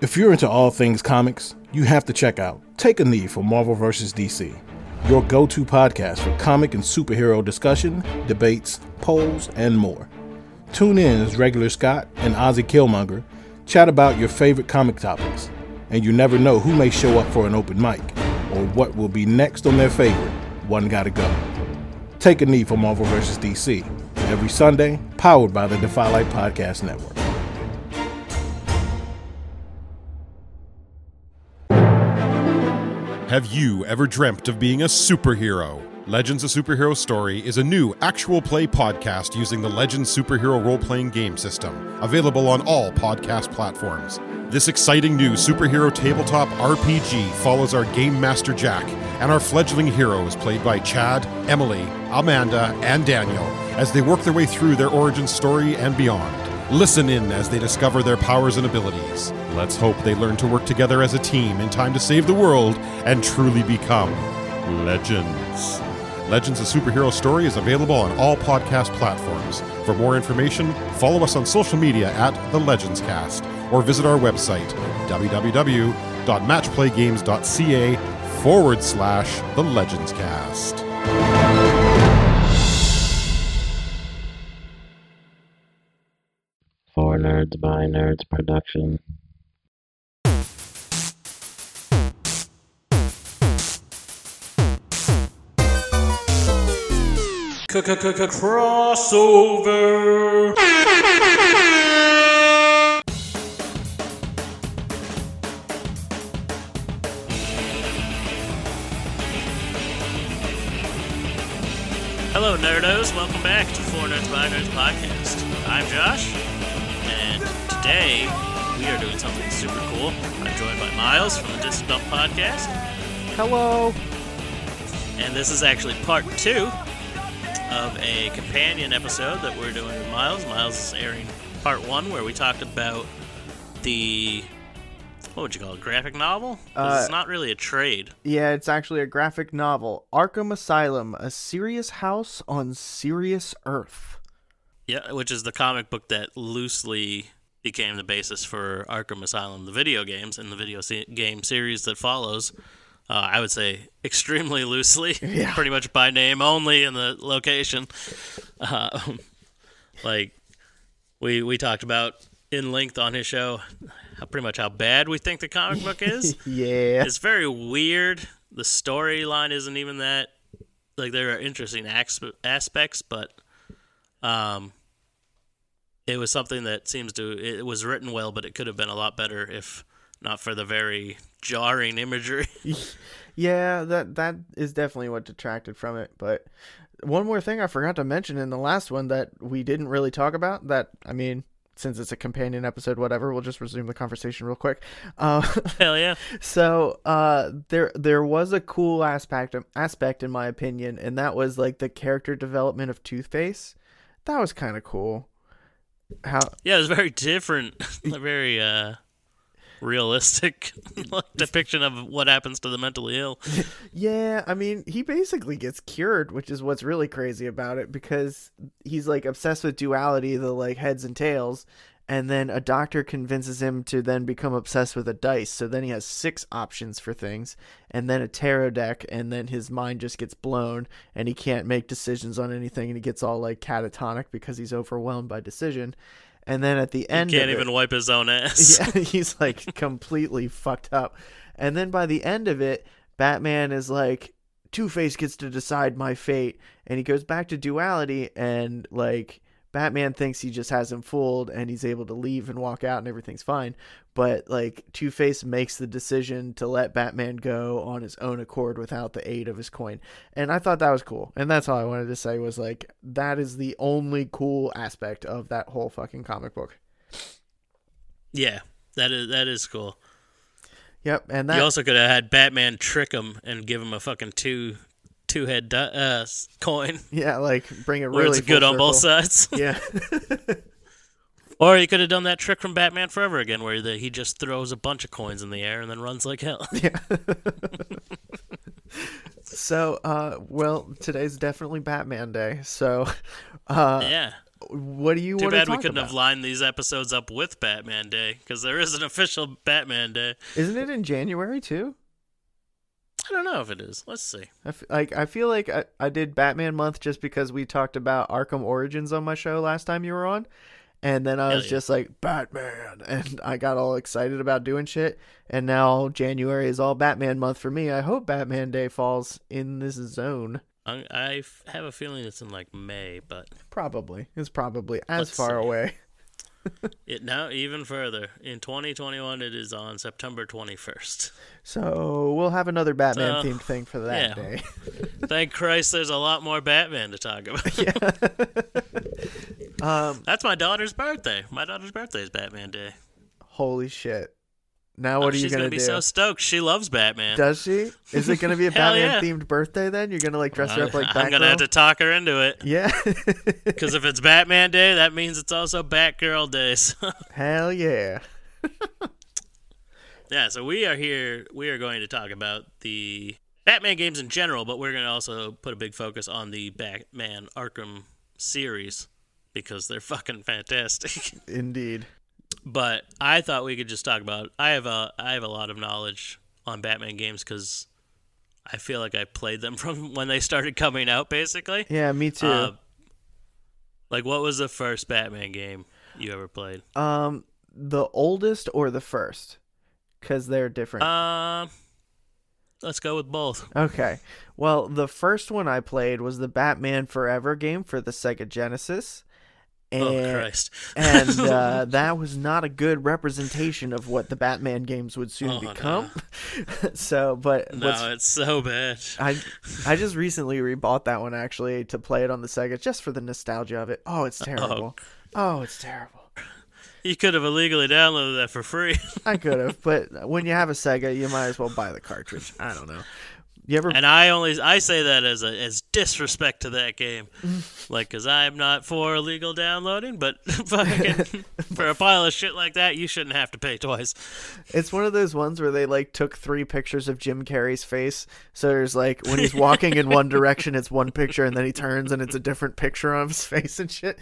If you're into all things comics, you have to check out Take a Knee for Marvel vs. DC, your go to podcast for comic and superhero discussion, debates, polls, and more. Tune in as regular Scott and Ozzy Killmonger chat about your favorite comic topics, and you never know who may show up for an open mic or what will be next on their favorite One Gotta Go. Take a Knee for Marvel vs. DC, every Sunday, powered by the Defy Light Podcast Network. Have you ever dreamt of being a superhero? Legends of Superhero Story is a new actual play podcast using the Legends Superhero role playing game system, available on all podcast platforms. This exciting new superhero tabletop RPG follows our Game Master Jack and our fledgling heroes, played by Chad, Emily, Amanda, and Daniel, as they work their way through their origin story and beyond. Listen in as they discover their powers and abilities. Let's hope they learn to work together as a team in time to save the world and truly become legends. Legends of Superhero Story is available on all podcast platforms. For more information, follow us on social media at The Legends Cast or visit our website, www.matchplaygames.ca forward slash The Legends Cast. For Nerds by Nerds production. Crossover. Hello, nerdos. Welcome back to For Nerds by Nerds podcast. I'm Josh, and today we are doing something super cool. I'm joined by Miles from the Disc Dump podcast, Hello. and this is actually part two of a companion episode that we're doing with Miles. Miles is airing part one, where we talked about the what would you call it, graphic novel? Uh, it's not really a trade. Yeah, it's actually a graphic novel. Arkham Asylum, a serious house on serious Earth. Yeah, which is the comic book that loosely became the basis for Arkham Asylum, the video games, and the video se- game series that follows. Uh, I would say extremely loosely, Yeah. pretty much by name only in the location. Uh, like we we talked about in length on his show, how, pretty much how bad we think the comic book is. Yeah. it's very weird. The storyline isn't even that. Like there are interesting aspects, but um, it was something that seems to it was written well, but it could have been a lot better if not for the very jarring imagery. Yeah, that that is definitely what detracted from it. But one more thing I forgot to mention in the last one that we didn't really talk about. That I mean, since it's a companion episode, whatever, we'll just resume the conversation real quick. Uh, Hell yeah! so uh, there there was a cool aspect aspect in my opinion, and that was like the character development of Two Face. That was kind of cool. How Yeah, it was very different, very uh, realistic depiction of what happens to the mentally ill. Yeah, I mean, he basically gets cured, which is what's really crazy about it because he's like obsessed with duality, the like heads and tails, and then a doctor convinces him to then become obsessed with a dice. So then he has six options for things, and then a tarot deck, and then his mind just gets blown and he can't make decisions on anything and he gets all like catatonic because he's overwhelmed by decision. And then at the end he Can't of it- even wipe his own ass. yeah, he's like completely fucked up. And then by the end of it, Batman is like, Two Face gets to decide my fate. And he goes back to duality, and like, Batman thinks he just has him fooled and he's able to leave and walk out and everything's fine. But like, Two Face makes the decision to let Batman go on his own accord without the aid of his coin. And I thought that was cool. And that's all I wanted to say was like, that is the only cool aspect of that whole fucking comic book. Yeah, that is that is cool. Yep. And that. you also could have had Batman trick him and give him a fucking two two head uh, coin Yeah, like bring it where really it's good full on both sides. Yeah, or you could have done that trick from Batman Forever again, where the, he just throws a bunch of coins in the air and then runs like hell. Yeah. so, uh, well, today's definitely Batman Day. So, uh, yeah, What do you Too want to bad we couldn't about? have lined these episodes up with Batman Day because there is an official Batman Day. Isn't it in January too? I don't know if it is. Let's see. I f- like I feel like I, I did Batman month just because we talked about Arkham Origins on my show last time you were on. And then I Hell was yeah. just like Batman and I got all excited about doing shit. And now January is all Batman month for me. I hope Batman Day falls in this zone. I, I f- have a feeling it's in like May, but Probably. It's probably as Let's far see. away. it now even further in 2021 it is on September 21st. So we'll have another Batman So, themed thing for that yeah. day. Thank Christ, there's a lot more Batman to talk about. Um That's my daughter's birthday. My daughter's birthday is Batman Day. holy shit. Now oh, what Oh, are you she's gonna, gonna be do? so stoked. She loves Batman. Does she? Is it gonna be a Batman yeah. themed birthday then? You're gonna like dress her up like Batman? I'm gonna have to talk her into it. Yeah. Because if it's Batman Day, that means it's also Batgirl Day. So Hell yeah. yeah, so we are here. We are going to talk about the Batman games in general, but we're going to also put a big focus on the Batman Arkham series because they're fucking fantastic. Indeed. But I thought we could just talk about. I have a I have a lot of knowledge on Batman games because I feel like I played them from when they started coming out, basically. Yeah, me too. Uh, like, what was the first Batman game you ever played? um, the oldest or the first? Because they're different. Um, let's go with both. okay. Well, the first one I played was the Batman Forever game for the Sega Genesis. And, oh Christ! and uh, that was not a good representation of what the Batman games would soon Oh, become. so, but no, it's so bad. I I just recently rebought that one actually to play it on the Sega just for the nostalgia of it. Oh, it's terrible. Oh, it's terrible. You could have illegally downloaded that for free. I could have, but when you have a Sega, you might as well buy the cartridge. I don't know. You ever? and I only I say that as a as disrespect to that game, like because I'm not for illegal downloading, but fucking for a pile of shit like that, you shouldn't have to pay twice. It's one of those ones where they like took three pictures of Jim Carrey's face. So there's like when he's walking in one direction, it's one picture, and then he turns and it's a different picture of his face and shit.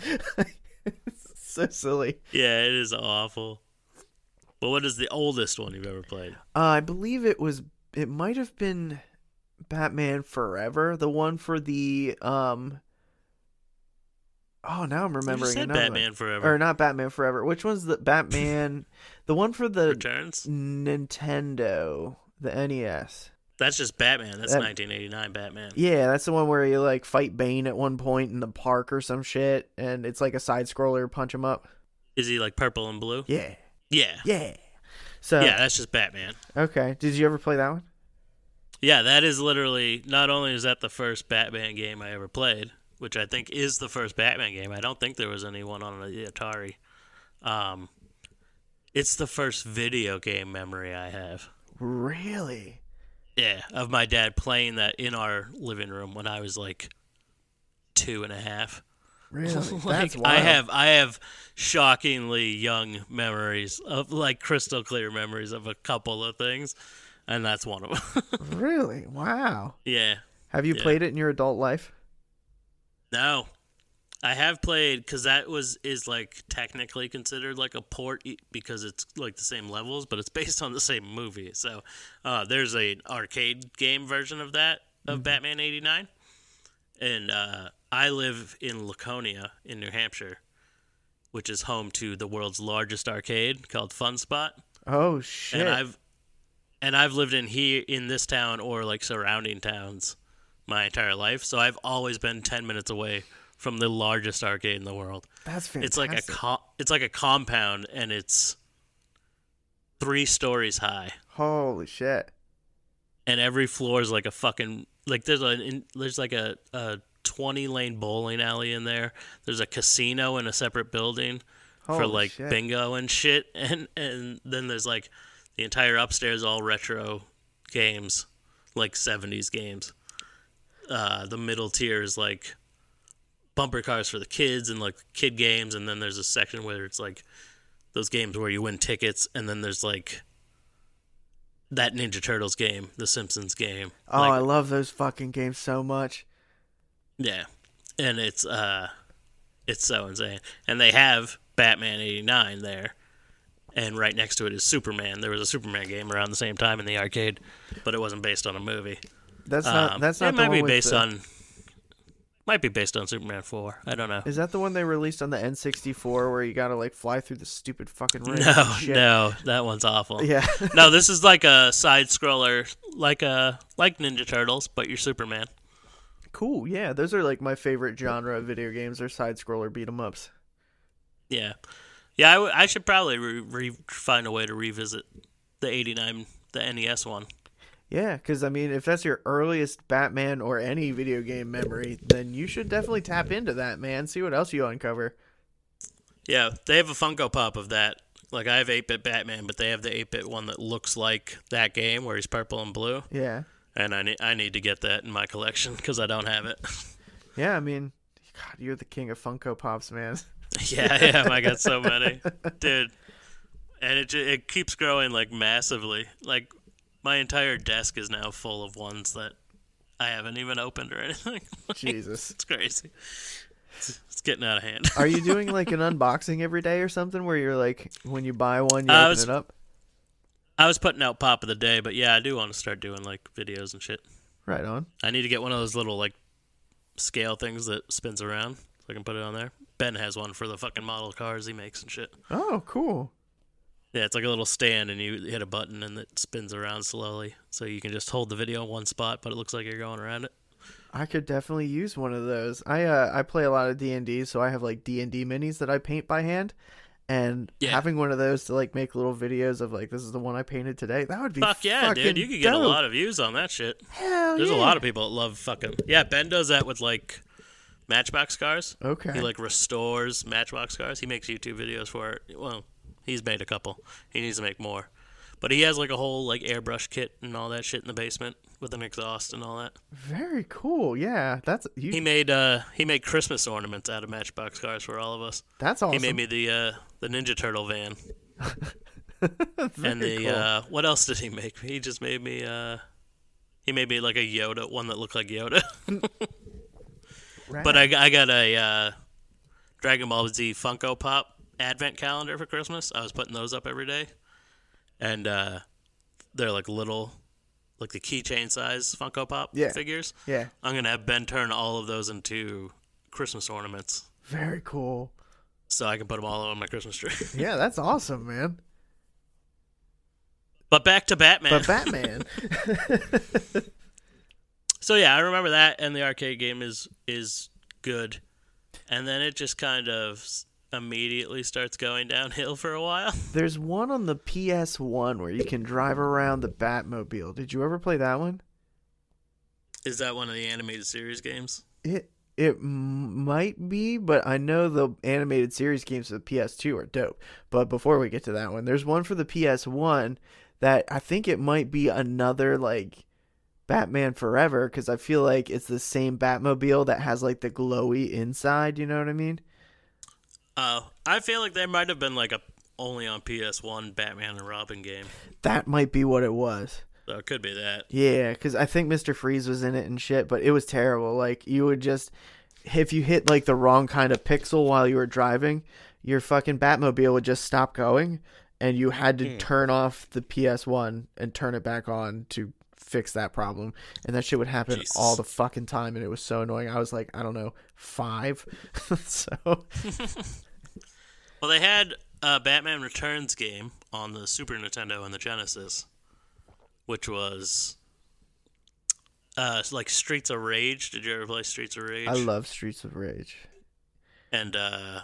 it's so silly. Yeah, it is awful. But what is the oldest one you've ever played? Uh, I believe it was. It might have been Batman Forever, the one for the um. Oh, now I'm remembering said another one. Batman Forever. or not Batman Forever. Which one's the Batman? the one for the Returns. Nintendo, the NES. That's just Batman. That's That- 1989 Batman. Yeah, that's the one where you like fight Bane at one point in the park or some shit, and it's like a side scroller, punch him up. Is he like purple and blue? Yeah, Yeah. yeah. So Yeah, that's just Batman. okay, did you ever play that one? Yeah, that is literally not only is that the first Batman game I ever played, which I think is the first Batman game. I don't think there was anyone on the Atari. Um, it's the first video game memory I have. Really? Yeah, of my dad playing that in our living room when I was like two and a half. Really? Like, That's wild. I have I have shockingly young memories of like crystal clear memories of a couple of things, and that's one of them. Really? Wow. yeah. Have you Yeah. played it in your adult life? No, I have played because that was is like technically considered like a port because it's like the same levels, but it's based on the same movie. So uh, there's a arcade game version of that of Batman '89, and uh, I live in Laconia in New Hampshire, which is home to the world's largest arcade called Funspot, Oh shit. and I've and I've lived in here in this town or like surrounding towns my entire life. So I've always been 10 minutes away from the largest arcade in the world. That's fantastic. It's like a co- it's like a compound and it's 3 stories high Holy shit. and every floor is like a fucking like there's a in, there's like a, a 20 lane bowling alley in there. There's a casino in a separate building for like shit. bingo and shit and and then there's like the entire upstairs all retro games like 70s games uh the middle tier is like bumper cars for the kids and like kid games and then there's a section where it's like those games where you win tickets and then there's like that ninja turtles game the simpsons game Oh, like, I love those fucking games so much. yeah, and it's uh, It's so insane. And they have Batman 89 there. And right next to it is Superman. There was a Superman game around the same time in the arcade, but it wasn't based on a movie. That's not. Um, that's not. It might be based the- on. Might be based on Superman 4. I don't know. Is that the one they released on the N64 where you gotta like fly through the stupid fucking ring? No, shit? no, that one's awful. Yeah. no, this is like a side scroller, like a like Ninja Turtles, but you're Superman. cool. Yeah, those are like my favorite genre of video games. Are side scroller beat 'em ups. Yeah, yeah. I, w- I should probably re- re- find a way to revisit the '89, the NES one. Yeah, because I mean, if that's your earliest Batman or any video game memory, then you should definitely tap into that, man. See what else you uncover. Yeah, they have a Funko Pop of that. Like I have 8-bit Batman, but they have the 8-bit one that looks like that game where he's purple and blue, Yeah, and I need I need to get that in my collection because I don't have it. yeah. I mean, God, you're the king of Funko Pops, man. yeah, I am. I got so many, dude, and it it keeps growing like massively. Like my entire desk is now full of ones that I haven't even opened or anything. Jesus. it's crazy. It's, it's getting out of hand. Are you doing like an unboxing every day or something where you're like, when you buy one, you I open was- it up? I was putting out pop of the day, but yeah, I do want to start doing like videos and shit. Right on. I need to get one of those little like scale things that spins around so I can put it on there. Ben has one for the fucking model cars he makes and shit. Oh, cool. Yeah, it's like a little stand, and you hit a button, and it spins around slowly, so you can just hold the video in one spot, but it looks like you're going around it. I could definitely use one of those. I uh I play a lot of D and D, so I have like D and D minis that I paint by hand, and Yeah. having one of those to like make little videos of like this is the one I painted today. That would be Fuck yeah, dude! You could get a lot of views on that shit. Hell There's yeah. a lot of people that love fucking yeah. Ben does that with like Matchbox cars. Okay. He like restores Matchbox cars. He makes YouTube videos for it. Well, he's made a couple. He needs to make more. But he has like a whole like airbrush kit and all that shit in the basement with an exhaust and all that. Very cool. Yeah, that's you. He made uh he made Christmas ornaments out of Matchbox cars for all of us. that's awesome. He made me the uh the Ninja Turtle van. and the cool. uh what else did he make? He just made me uh he made me like a Yoda one that looked like Yoda. but I, I got a uh, Dragon Ball Z Funko Pop advent calendar for Christmas. I was putting those up every day, and uh, they're like little, like the keychain size Funko Pop Yeah. figures. yeah, I'm gonna have Ben turn all of those into Christmas ornaments, very cool. so I can put them all on my Christmas tree. Yeah, that's awesome, man. but back to Batman. But Batman. So yeah, I remember that, and the arcade game is is good, and then it just kind of immediately starts going downhill for a while. There's one on the PS1 where you can drive around the Batmobile. Did you ever play that one? Is that one of the animated series games? It it m- might be, but I know the animated series games for the PS2 are dope. But before we get to that one, there's one for the PS1 that I think it might be another like Batman Forever because I feel like it's the same Batmobile that has like the glowy inside. You know what I mean? Oh, I feel like there might have been like a only on PS1 Batman and Robin game. That might be what it was. So it could be that. Yeah, because I think Mr. Freeze was in it and shit, but it was terrible. Like you would just, if you hit like the wrong kind of pixel while you were driving, your fucking Batmobile would just stop going, and you had to hmm. turn off the PS1 and turn it back on to fix that problem. And that shit would happen Jesus. all the fucking time, and it was so annoying. I was like, I don't know, five. so Well, they had a Batman Returns game on the Super Nintendo and the Genesis, which was uh like Streets of Rage. Did you ever play Streets of Rage? I love Streets of Rage. and uh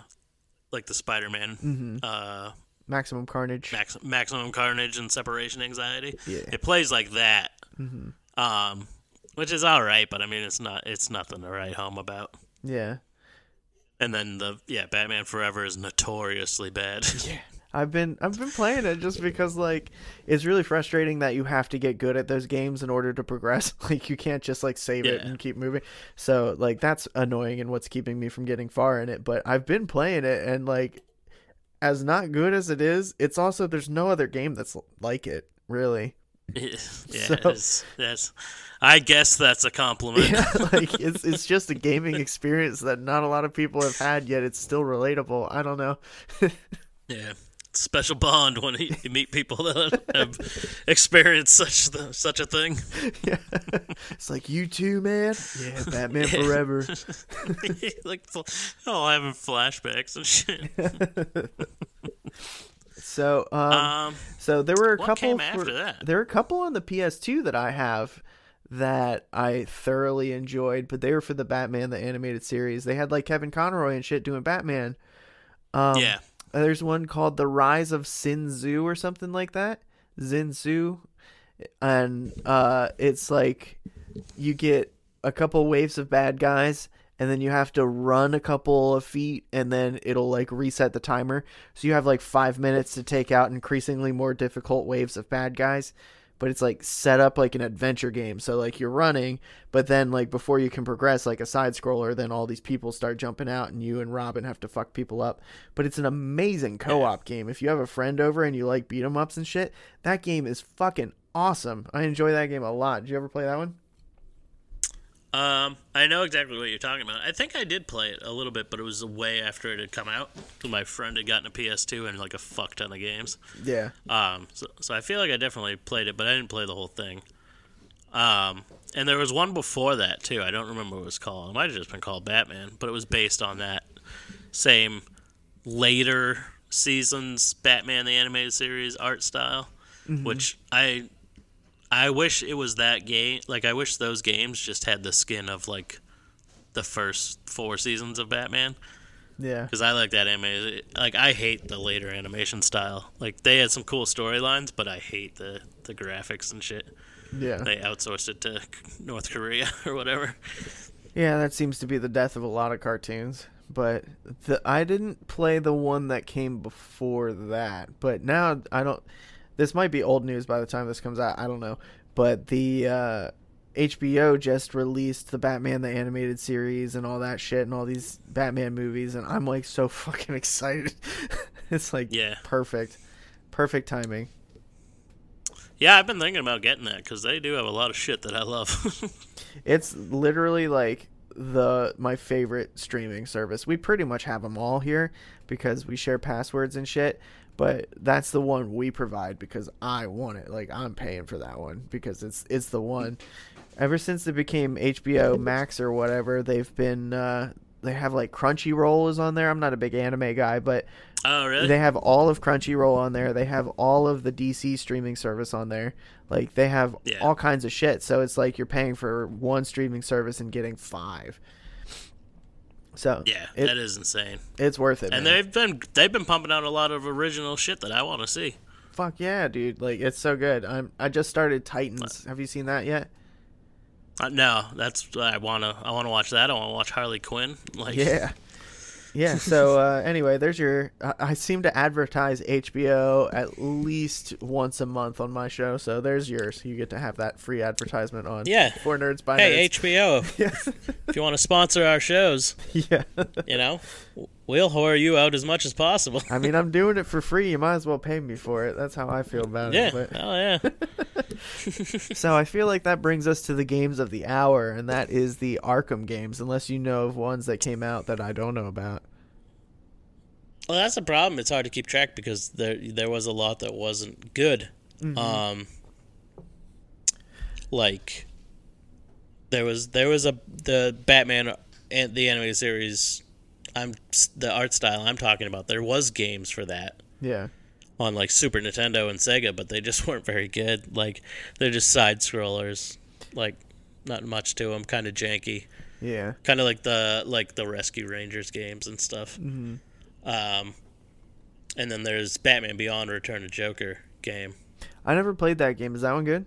like the Spider-Man hmm uh Maximum Carnage. Max- Maximum Carnage and Separation Anxiety. yeah. It plays like that. Hmm Um which is all right, but I mean it's not it's nothing to write home about. Yeah. And then the yeah, Batman Forever is notoriously bad. Yeah. I've been I've been playing it just because like it's really frustrating that you have to get good at those games in order to progress. Like you can't just like save it and keep moving. So like that's annoying and what's keeping me from getting far in it. But I've been playing it and like as not good as it is, it's also there's no other game that's like it, really. yeah, So- that's. I guess that's a compliment. Yeah, like it's it's just a gaming experience that not a lot of people have had yet. It's still relatable. I don't know. Yeah. Special bond when you meet people that have experienced such the, such a thing. yeah, it's like you too, man. Yeah, Batman Forever. like, oh, having flashbacks and shit. So, um, Um, so there were a what couple came for- after that? There were a couple on the PS2 that I have that I thoroughly enjoyed, but they were for the Batman the animated series. They had like Kevin Conroy and shit doing Batman. Um, yeah. There's one called The Rise of Sin Tzu or something like that. Zinzu. And uh, it's like you get a couple waves of bad guys and then you have to run a couple of feet and then it'll like reset the timer. So you have like five minutes to take out increasingly more difficult waves of bad guys. But it's like set up like an adventure game. So like you're running, but then like before you can progress like a side scroller, then all these people start jumping out and you and Robin have to fuck people up. But it's an amazing co-op game. If you have a friend over and you like beat 'em ups and shit, that game is fucking awesome. I enjoy that game a lot. Did you ever play that one? Um, I know exactly what you're talking about. I think I did play it a little bit, but it was way after it had come out. My friend had gotten a PS2 and like a fuck ton of games. Yeah. Um, so, so I feel like I definitely played it, but I didn't play the whole thing. Um, and there was one before that too. I don't remember what it was called. It might have just been called Batman, but it was based on that same later seasons Batman the animated series art style, which I I wish it was that game. Like I wish those games just had the skin of like the first four seasons of Batman Yeah. because I like that anime. Like I hate the later animation style. Like they had some cool storylines, but I hate the the graphics and shit. Yeah. They outsourced it to North Korea or whatever. Yeah, that seems to be the death of a lot of cartoons. But the I didn't play the one that came before that. But now I don't. This might be old news by the time this comes out. I don't know. But the uh, HBO just released the Batman the animated series and all that shit and all these Batman movies, and I'm like so fucking excited. it's like Yeah. perfect, perfect timing. Yeah, I've been thinking about getting that because they do have a lot of shit that I love. It's literally like the my favorite streaming service. We pretty much have them all here because we share passwords and shit. But that's the one we provide because I want it. Like I'm paying for that one because it's it's the one. Ever since it became HBO Max or whatever, they've been uh, they have like Crunchyroll is on there. I'm not a big anime guy, but oh, really? they have all of Crunchyroll on there. They have all of the DC streaming service on there. Like they have Yeah. all kinds of shit. So it's like you're paying for one streaming service and getting five. So yeah, it- that is insane. it's worth it. And man. they've been they've been pumping out a lot of original shit that I want to see. fuck yeah, dude! Like it's so good. I'm I just started Titans. Have you seen that yet? Uh, no, that's I wanna I wanna watch that. I wanna watch Harley Quinn. Like Yeah. Yeah. So uh, anyway, there's your. I, I seem to advertise HBO at least once a month on my show. So there's yours. You get to have that free advertisement on. Yeah. For nerds by Hey nerds. HBO, if you want to sponsor our shows, Yeah. you know, we'll whore you out as much as possible. I mean, I'm doing it for free. You might as well pay me for it. That's how I feel about Yeah, it. But, oh yeah. so I feel like that brings us to the games of the hour, and that is the Arkham games. Unless you know of ones that came out that I don't know about. Well, that's the problem. It's hard to keep track because there there was a lot that wasn't good. Um, like there was there was a the Batman and the animated series. I'm the art style I'm talking about. There was games for that Yeah. On like Super Nintendo and Sega, but they just weren't very good. Like they're just side scrollers. Like not much to them. Kind of janky Yeah. kind of like the like the Rescue Rangers games and stuff. Mm-hmm. Um, and then there's Batman Beyond: Return of Joker game. I never played that game. Is that one good?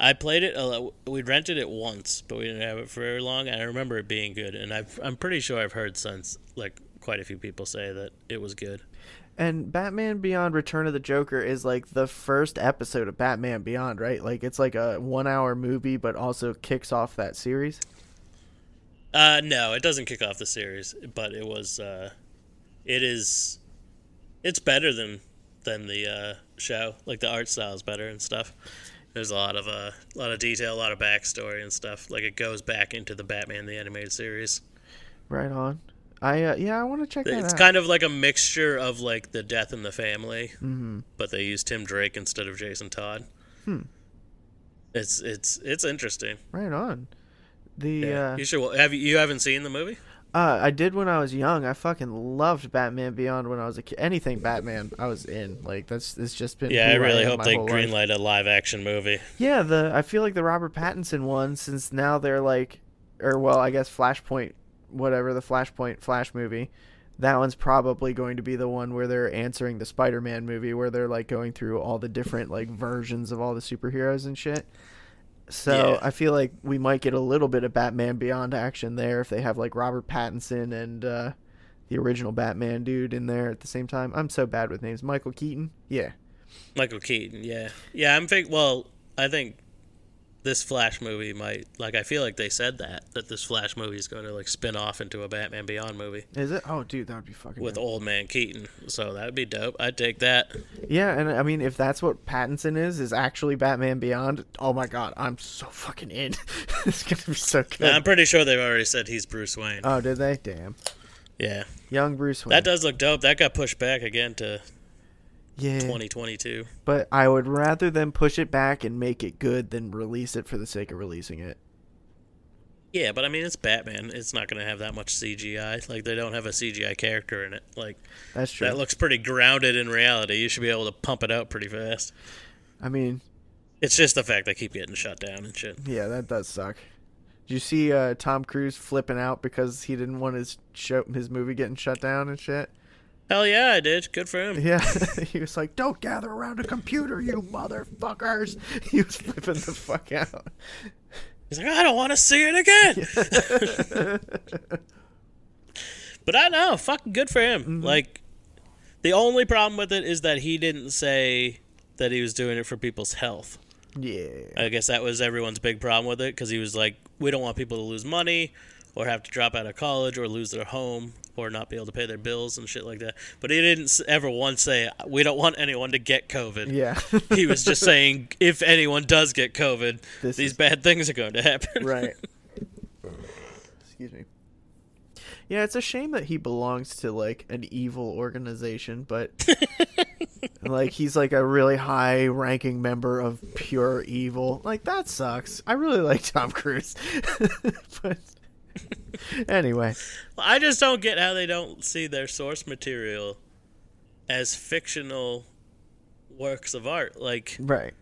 I played it. Uh, we rented it once, but we didn't have it for very long. And I remember it being good, and I've, I'm pretty sure I've heard since like quite a few people say that it was good. And Batman Beyond Return of the Joker is like the first episode of Batman Beyond, right? Like it's like a one hour movie, but also kicks off that series. Uh, no, it doesn't kick off the series, but it was. Uh, it is. It's better than than the uh, show. Like the art style is better and stuff. There's a lot of uh, a lot of detail, a lot of backstory and stuff. Like it goes back into the Batman the animated series. Right on. I uh, yeah, I want to check that It's out. kind of like a mixture of like the death in the family, Mhm. but they use Tim Drake instead of Jason Todd. Hmm. It's it's it's interesting. Right on. The Yeah. uh, you should have you, you haven't seen the movie? Uh, I did when I was young. I fucking loved Batman Beyond when I was a kid. Anything Batman, I was in. Like that's it's just been. Yeah, I really hope they whole life. greenlight a live action movie. Yeah, the I feel like the Robert Pattinson one, since now they're like, or well, I guess Flashpoint, whatever the Flashpoint Flash movie, that one's probably going to be the one where they're answering the Spider-Man movie, where they're like going through all the different like versions of all the superheroes and shit. So Yeah. I feel like we might get a little bit of Batman Beyond action there if they have like Robert Pattinson and uh, the original Batman dude in there at the same time. I'm so bad with names. Michael Keaton, yeah. Michael Keaton, yeah, yeah. I'm think. Well, I think this Flash movie might. Like, I feel like they said that that this Flash movie is going to like spin off into a Batman Beyond movie Is it? Oh, dude, that would be fucking. with dope. old man Keaton. So that'd be dope. I'd take that. Yeah, and I mean, if that's what Pattinson is, is actually Batman Beyond. Oh my god, I'm so fucking in. it's gonna be so good. Now, I'm pretty sure they've already said he's Bruce Wayne. oh, did they? Damn, yeah, young Bruce Wayne. that does look dope. That got pushed back again to yeah, 2022. but I would rather them push it back and make it good than release it for the sake of releasing it. Yeah, but I mean, it's Batman. It's not going to have that much CGI. Like, they don't have a CGI character in it. Like, That's true. that looks pretty grounded in reality. You should be able to pump it out pretty fast. I mean, It's just the fact they keep getting shut down and shit. yeah, that does suck. Did you see uh, Tom Cruise flipping out because he didn't want his show, his movie getting shut down and shit? Hell yeah, I did. Good for him. Yeah, he was like, "Don't gather around a computer, you motherfuckers!" He was flipping the fuck out. He's like, I don't want to see it again. but I know, fucking good for him. Mm-hmm. Like, the only problem with it is that he didn't say that he was doing it for people's health. Yeah. I guess that was everyone's big problem with it because he was like, we don't want people to lose money or have to drop out of college or lose their home or not be able to pay their bills and shit like that. But he didn't ever once say, we don't want anyone to get COVID. Yeah. He was just saying, if anyone does get COVID, This these is- bad things are going to happen. right. Excuse me. Yeah, it's a shame that he belongs to like an evil organization, but like he's like a really high ranking member of pure evil. Like that sucks. I really like Tom Cruise. but anyway, I just don't get how they don't see their source material as fictional works of art. Like right.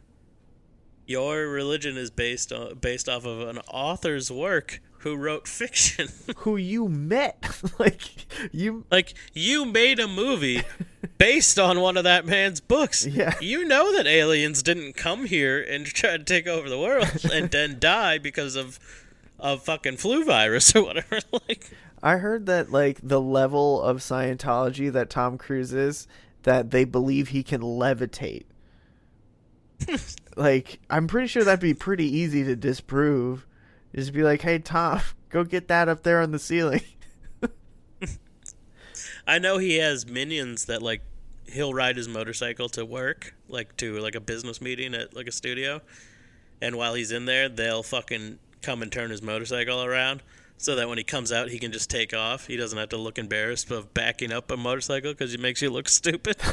your religion is based on based off of an author's work who wrote fiction. Who you met. like you like you made a movie based on one of that man's books. Yeah. You know that aliens didn't come here and try to take over the world and then die because of of fucking flu virus or whatever. like I heard that like the level of Scientology that Tom Cruise is that they believe he can levitate. like I'm pretty sure that'd be pretty easy to disprove. Just be like, "Hey Tom, go get that up there on the ceiling." I know he has minions that like he'll ride his motorcycle to work, like to like a business meeting at like a studio, and while he's in there, they'll fucking come and turn his motorcycle around so that when he comes out, he can just take off. He doesn't have to look embarrassed of backing up a motorcycle because it makes you look stupid.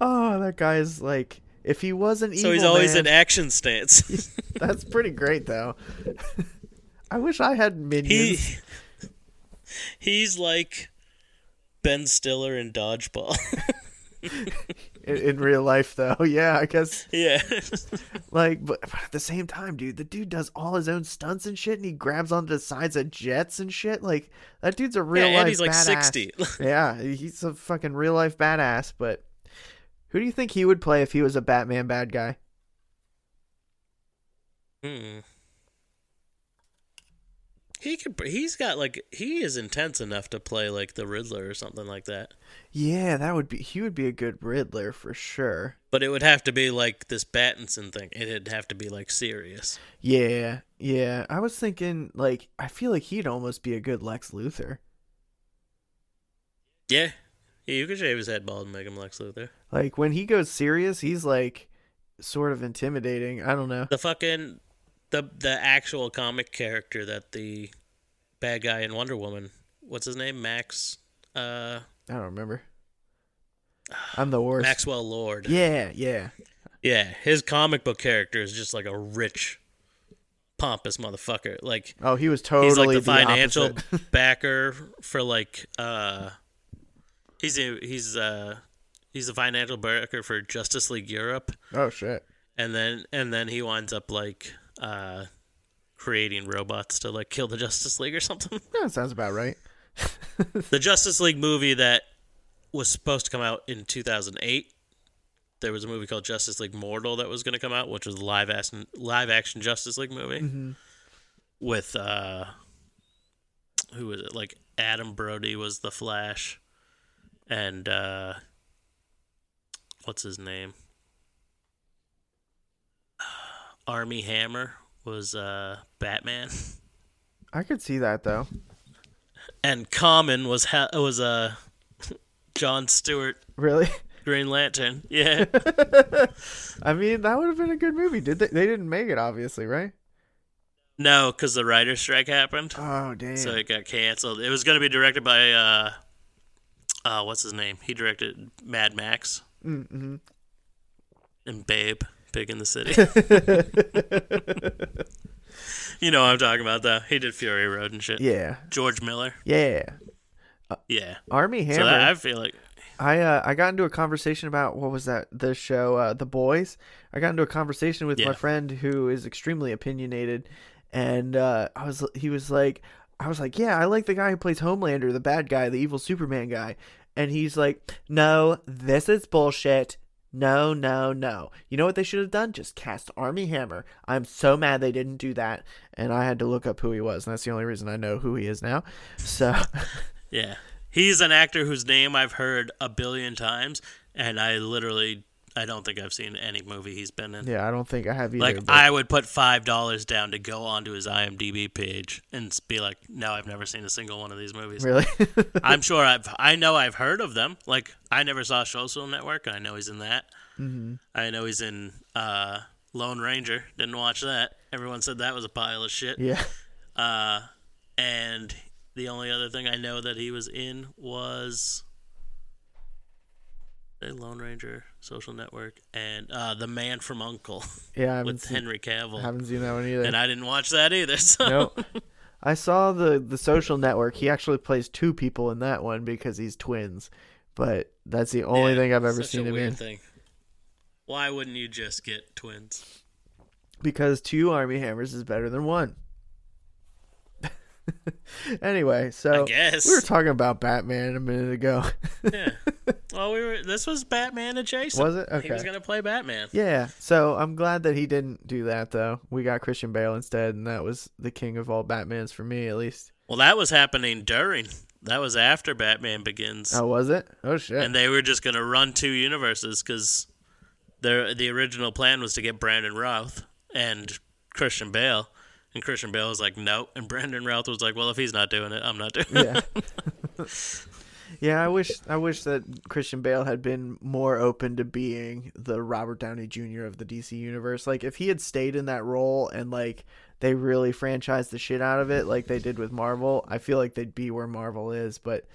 oh, that guy's like if he wasn't evil, so he's always man, in action stance. that's pretty great though. I wish I had minions. he he's like Ben Stiller in Dodgeball. In, in real life though. Yeah, I guess yeah. Like, but, but at the same time, dude, the dude does all his own stunts and shit, and he grabs onto the sides of jets and shit. Like, that dude's a real yeah, life and he's like badass. 60. yeah, he's a fucking real life badass. But who do you think he would play if he was a Batman bad guy? Hmm. He could. He's got like he is intense enough to play like the Riddler or something like that. Yeah, that would be. He would be a good Riddler for sure. But it would have to be like this Battinson thing. It'd have to be like serious. Yeah, yeah. I was thinking, like, I feel like he'd almost be a good Lex Luthor. Yeah, Yeah, you could shave his head bald and make him Lex Luthor. Like when he goes serious, he's like sort of intimidating. I don't know. The fucking the the actual comic character that the bad guy in Wonder Woman, what's his name? Max uh I don't remember. I'm the worst. Maxwell Lord. Yeah, yeah. Yeah, his comic book character is just like a rich pompous motherfucker. Like Oh, he was totally he's like the, the financial opposite. backer for like uh he's a, he's uh he's the financial backer for Justice League Europe oh shit. and then and then he winds up like uh creating robots to like kill the Justice League or something. Yeah, that sounds about right. the Justice League movie that was supposed to come out in 2008 there was a movie called Justice League Mortal that was going to come out, which was a live action live action Justice League movie Mm-hmm. with uh, who was it? Like Adam Brody was the Flash, and uh, what's his name? Armie Hammer was uh, Batman, I could see that though. and Common was ha- was uh, John Stewart Really? Green Lantern. Yeah. I mean, that would have been a good movie. Did they? They didn't make it, obviously, right? no, because the writer's strike happened. Oh damn. So it got canceled. It was going to be directed by uh, uh, what's his name? He directed Mad Max mm-hmm. and Babe, Pig in the City. you know what I'm talking about, though. He did Fury Road and shit. Yeah, George Miller. yeah. Yeah. Armie So Hammer. that, I feel like I uh, I got into a conversation about what was that the show uh, The Boys. I got into a conversation with my friend who is extremely opinionated, and uh, I was he was like I was like yeah I like the guy who plays Homelander, the bad guy, the evil Superman guy, and he's like no this is bullshit. No, no, no. You know what they should have done? Just cast Armie Hammer. I'm so mad they didn't do that. And I had to look up who he was, and that's the only reason I know who he is now. So, Yeah. He's an actor whose name I've heard a billion times, and I literally, I don't think I've seen any movie he's been in. yeah, I don't think I have either. Like, but- I would put $5 down to go onto his IMDb page and be like, no, I've never seen a single one of these movies. really? I'm sure I've, I know I've heard of them. Like, I never saw Social Network, and I know he's in that. hmm I know he's in uh, Lone Ranger. Didn't watch that. Everyone said that was a pile of shit. Yeah. Uh, and the only other thing I know that he was in was Lone Ranger, Social Network, and uh, The Man from Uncle Yeah, with seen, Henry Cavill. I haven't seen that one either. and I didn't watch that either. So nope. I saw the the social network. He actually plays two people in that one because he's twins. But that's the only Yeah, thing I've ever seen him weird in. Thing. Why wouldn't you just get twins? Because two Armie Hammers is better than one. anyway, so I guess. we were talking about Batman a minute ago. yeah. Well, we were. This was Batman adjacent. Was it? He was gonna play Batman. yeah, so I'm glad that he didn't do that though. We got Christian Bale instead, and that was the king of all Batmans for me at least. Well, that was happening during. That was after Batman Begins. Oh, was it? Oh shit. and they were just gonna run two universes because their the original plan was to get Brandon Routh and Christian Bale, and Christian Bale was like, no, and Brandon Routh was like, well, if he's not doing it, I'm not doing it. yeah. yeah, I wish I wish that Christian Bale had been more open to being the Robert Downey Jr. of the DC universe. Like if he had stayed in that role and like they really franchised the shit out of it like they did with Marvel, I feel like they'd be where Marvel is, but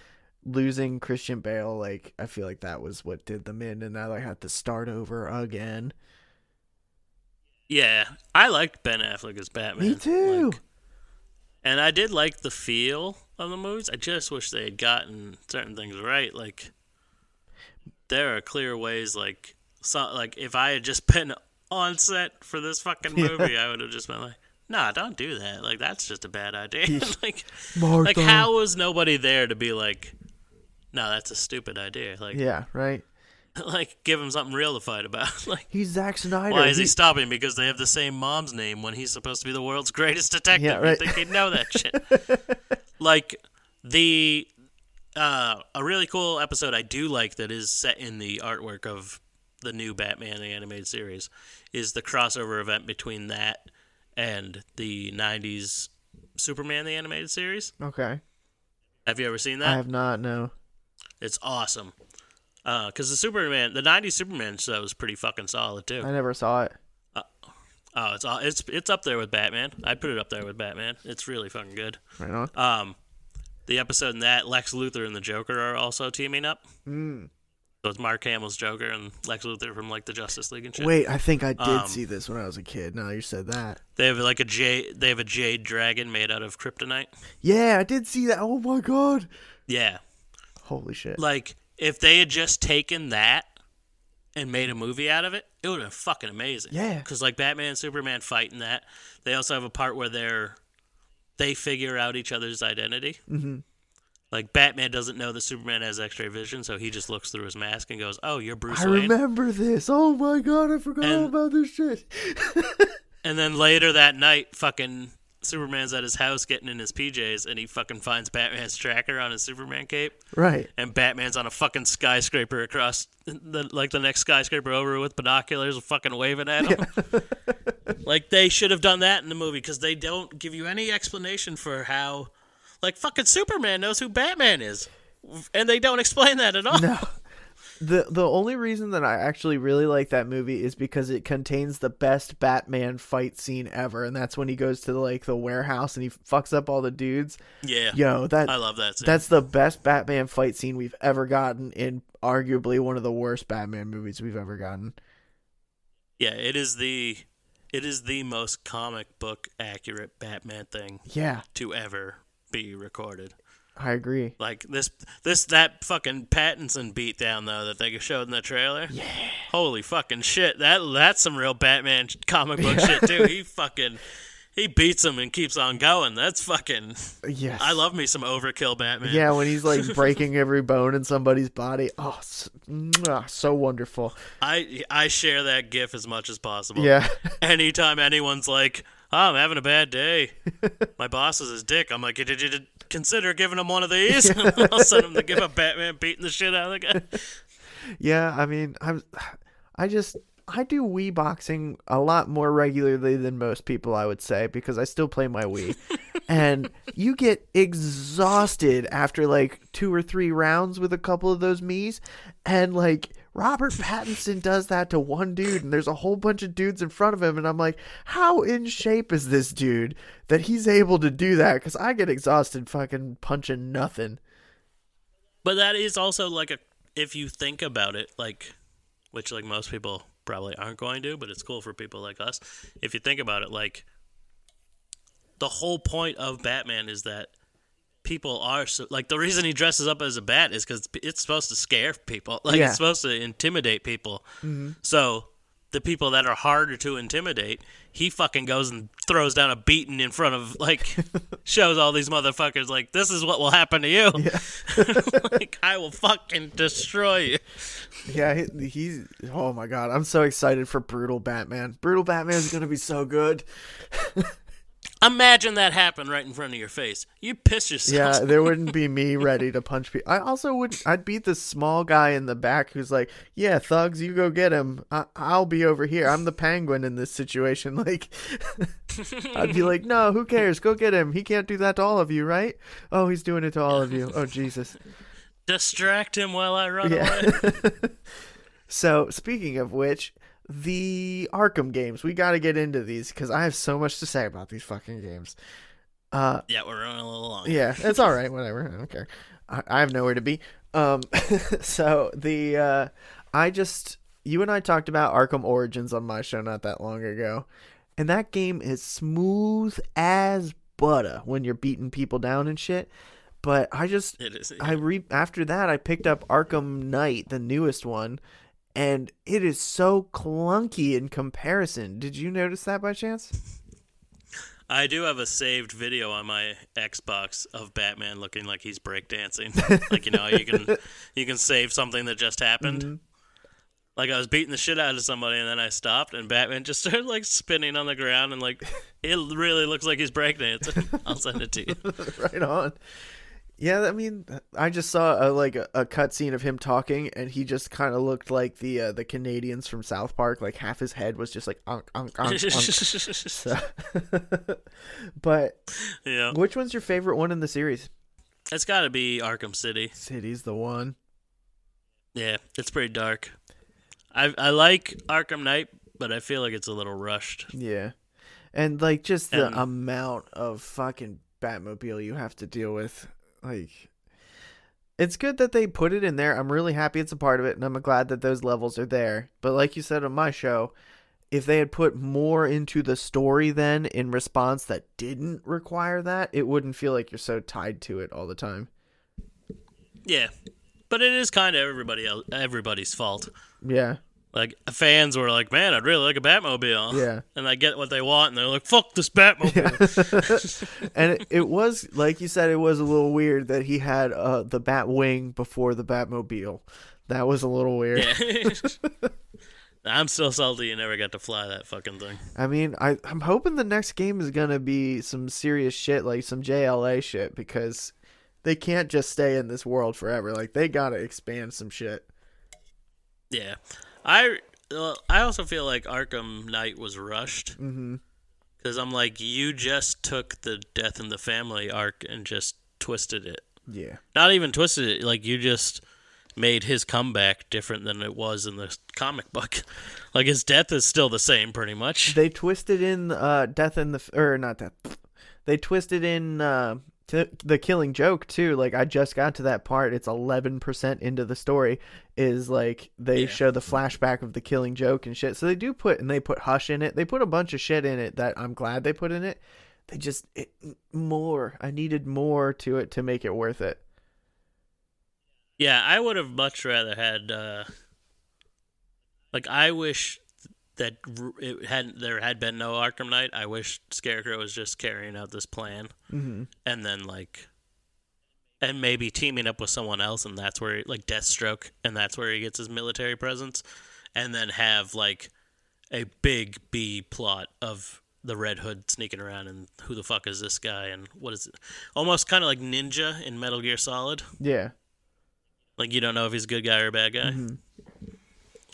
losing Christian Bale like I feel like that was what did them in and now they have to start over again. Yeah, I liked Ben Affleck as Batman. Me too. Like, and I did like the feel of the movies. I just wish they had gotten certain things right. Like there are clear ways. Like so, like if I had just been on set for this fucking Yeah. movie, I would have just been like, "Nah, don't do that. Like that's just a bad idea." like, Martha. like how was nobody there to be like, "No, that's a stupid idea." Like, Yeah, right. like give him something real to fight about. like. He's Zack Snyder. Why is he He- stopping? Because they have the same mom's name when he's supposed to be the world's greatest detective. Yeah, right. You think he'd know that shit? like the uh, a really cool episode I do like that is set in the artwork of the new Batman the animated series is the crossover event between that and the '90s Superman the animated series. Okay. Have you ever seen that? I have not no. It's awesome. Because the Superman, the '90s Superman show was pretty fucking solid too. I never saw it. Oh, it's all it's it's up there with Batman. I'd put it up there with Batman. It's really fucking good. Right on. Um, the episode in that Lex Luthor and the Joker are also teaming up. Mm. So it's Mark Hamill's Joker and Lex Luthor from like the Justice League and shit. Wait, I think I did Um, see this when I was a kid. Now you said that. They have like a jade. They have a jade dragon made out of kryptonite. Yeah, I did see that. Oh my god. Yeah, Holy shit. like if they had just taken that and made a movie out of it, it would have been fucking amazing. Yeah. because like Batman and Superman fighting that. They also have a part where they're they figure out each other's identity. Mm-hmm. Like Batman doesn't know that Superman has X-ray vision, so he just looks through his mask and goes, "Oh, you're Bruce I Wayne." remember this. Oh my god, I forgot all And- about this shit. And then later that night, fucking Superman's at his house getting in his PJs, and he fucking finds Batman's tracker on his Superman cape, right. and Batman's on a fucking skyscraper across the like the next skyscraper over with binoculars, fucking waving at him. like they should have done that in the movie because they don't give you any explanation for how, like fucking Superman knows who Batman is, and they don't explain that at all. No. The the only reason that I actually really like that movie is because it contains the best Batman fight scene ever, and that's when he goes to like the warehouse and he fucks up all the dudes. Yeah, Yo, that I love that. Scene. that's the best Batman fight scene we've ever gotten in arguably one of the worst Batman movies we've ever gotten. Yeah, it is the it is the most comic book accurate Batman thing Yeah, to ever be recorded. I agree. Like this this that fucking Pattinson beatdown though that they showed in the trailer. Yeah. Holy fucking shit. That that's some real Batman comic book shit too. He fucking he beats him and keeps on going. That's fucking Yes. I love me some overkill Batman. Yeah, when he's like breaking every bone in somebody's body. Oh, so, so wonderful. I I share that gif as much as possible. Yeah. anytime anyone's like, oh, I'm having a bad day, my boss is his dick. I'm like, consider giving him one of these? I'll send him to give a Batman beating the shit out of the guy. Yeah, I mean, I'm I just I do Wii boxing a lot more regularly than most people, I would say, because I still play my Wii. and you get exhausted after like two or three rounds with a couple of those Mii's. And like Robert Pattinson does that to one dude, and there's a whole bunch of dudes in front of him. And I'm like, how in shape is this dude that he's able to do that? Because I get exhausted fucking punching nothing. But that is also like a, if you think about it, like, which like most people probably aren't going to, but it's cool for people like us. If you think about it, like, the whole point of Batman is that people are so like the reason he dresses up as a bat is because it's supposed to scare people like Yeah. it's supposed to intimidate people mm-hmm. so the people that are harder to intimidate he fucking goes and throws down a beating in front of like shows all these motherfuckers like this is what will happen to you like i will fucking destroy you Yeah, he, he's. Oh my god, I'm so excited for Brutal Batman. Brutal Batman is gonna be so good. Imagine that happen right in front of your face you piss yourself Yeah, there wouldn't be me ready to punch people. I also would. I'd beat the small guy in the back who's like, "Yeah, thugs, you go get him. I, I'll be over here. I'm the penguin in this situation." Like, I'd be like, "No, who cares? Go get him. He can't do that to all of you, right? Oh, he's doing it to all of you. Oh, Jesus." distract him while i run Yeah. away So, speaking of which, the Arkham games. We got to get into these because I have so much to say about these fucking games. Uh, yeah we're running a little long yeah, it's all right. Whatever. I don't care. I, I have nowhere to be. Um, so the uh, I just you and I talked about Arkham Origins on my show not that long ago, and that game is smooth as butter when you're beating people down and shit. But I just it is I re after that I picked up Arkham Knight, the newest one, and it is so clunky in comparison. Did you notice that by chance? I do have a saved video on my Xbox of Batman looking like he's breakdancing. like you know, you can you can save something that just happened. Mm-hmm. Like I was beating the shit out of somebody and then I stopped and Batman just started like spinning on the ground and like it really looks like he's breakdancing. I'll send it to you. right on. Yeah, I mean, I just saw a, like a, a cutscene of him talking, and he just kind of looked like the uh, the Canadians from South Park. Like half his head was just like unk, unk, unk, unk. But yeah, which one's your favorite one in the series? it's got to be Arkham City. City's the one. Yeah, it's pretty dark. I I like Arkham Knight, but I feel like it's a little rushed. Yeah. And like just the And- amount of fucking Batmobile you have to deal with. Like it's good that they put it in there. I'm really happy it's a part of it and I'm glad that those levels are there. But like you said on my show, if they had put more into the story then in response that didn't require that, it wouldn't feel like you're so tied to it all the time. Yeah, but it is kind of everybody else, everybody's fault. Yeah. Like fans were like, "Man, I'd really like a Batmobile." Yeah. and I get what they want, and they're like, "Fuck this Batmobile." and it, it was like you said it was a little weird that he had uh the bat wing before the batmobile that was a little weird Yeah. I'm still salty you never got to fly that fucking thing. i mean I, i'm hoping the next game is gonna be some serious shit like some jla shit because they can't just stay in this world forever like they gotta expand some shit Yeah, I well, I also feel like Arkham Knight was rushed mm-hmm because I'm like, you just took the Death in the Family arc and just twisted it. yeah Not even twisted it, like you just made his comeback different than it was in the comic book. Like his death is still the same, pretty much. they twisted in uh death in the or not death they twisted in uh the killing joke too like i just got to that part it's 11% into the story is like they Yeah. show the flashback of the killing joke and shit so they do put and they put hush in it they put a bunch of shit in it that i'm glad they put in it they just it, more i needed more to it to make it worth it Yeah, I would have much rather had. uh Like, I wish that it hadn't. There had been no Arkham Knight. I wish Scarecrow was just carrying out this plan, mm-hmm. and then like, and maybe teaming up with someone else, and that's where like Deathstroke, and that's where he gets his military presence, and then have like a big B plot of the Red Hood sneaking around and who the fuck is this guy and what is it? Almost kind of like Ninja in Metal Gear Solid. yeah Like you don't know if he's a good guy or a bad guy. Mhm.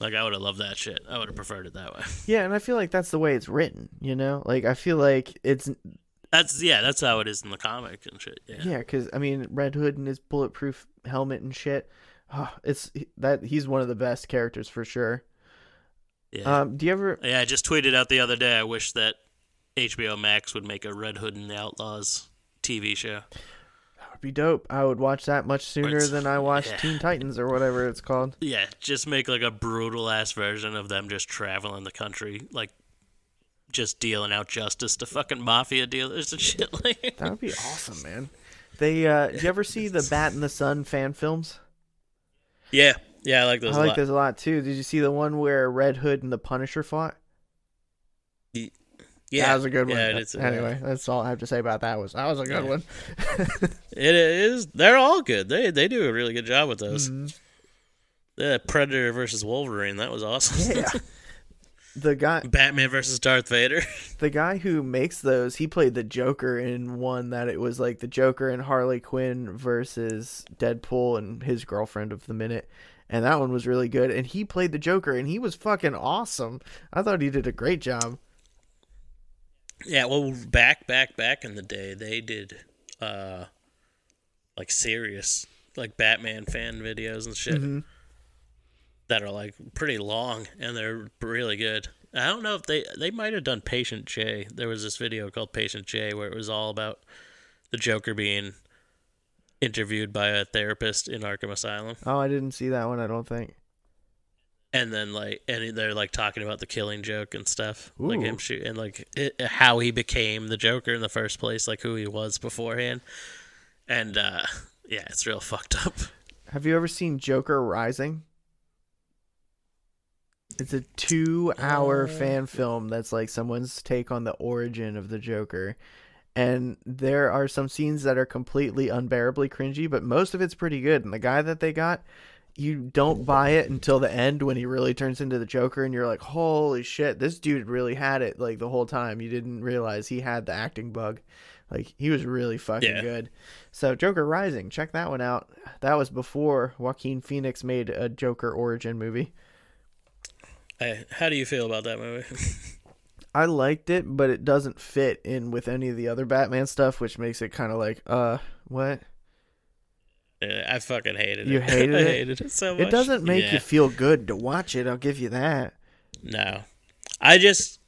Like I would have loved that shit. I would have preferred it that way. yeah and i feel like that's the way it's written you know like i feel like it's That's yeah, that's how it is in the comic and shit. Yeah. Yeah, because I mean, Red Hood and his bulletproof helmet and shit. Oh, it's that he's one of the best characters for sure. Yeah. Um, do you ever? yeah, I just tweeted out the other day I wish that HBO Max would make a Red Hood and the Outlaws TV show. Be dope. I would watch that much sooner than I watched yeah. Teen Titans or whatever it's called. Yeah, just make like a brutal ass version of them just traveling the country, like just dealing out justice to fucking mafia dealers and shit like That would be awesome, man. They uh, did you ever see the Bat in the Sun fan films? Yeah. Yeah, I like those I like lot. those a lot too. Did you see the one where Red Hood and the Punisher fought? Yeah, that was a good one. Yeah, it is, anyway, that's all I have to say about that. Was that was a good Yeah. one. It is. They're all good. They they do a really good job with those. Mhm. The Predator versus Wolverine. That was awesome. Yeah. The guy, Batman versus Darth Vader. the guy who makes those, he played the Joker in one that it was like the Joker and Harley Quinn versus Deadpool and his girlfriend of the minute. And that one was really good. And he played the Joker and he was fucking awesome. I thought he did a great job. Yeah, well, back back back in the day, they did uh like serious like Batman fan videos and shit Mhm. that are like pretty long and they're really good. I don't know if they they might have done Patient J. There was this video called Patient J where it was all about the Joker being interviewed by a therapist in Arkham Asylum. Oh, I didn't see that one, I don't think. And then like and they're like talking about the killing joke and stuff like him shoot and like it, how he became the joker in the first place like who he was beforehand and uh yeah it's real fucked up Have you ever seen Joker Rising? It's a two hour Uh, fan film that's like someone's take on the origin of the Joker. And there are some scenes that are completely unbearably cringy, but most of it's pretty good. And the guy that they got, you don't buy it until the end when he really turns into the Joker, and you're like, holy shit, this dude really had it like the whole time. You didn't realize he had the acting bug. Like, he was really fucking Yeah. good. So, Joker Rising, check that one out. That was before Joaquin Phoenix made a Joker origin movie. I, how do you feel about that movie I liked it, but it doesn't fit in with any of the other Batman stuff, which makes it kind of like, uh, what? Yeah, I fucking hated it. You hated I it? hated it so much. It doesn't make Yeah. you feel good to watch it. I'll give you that. No, I just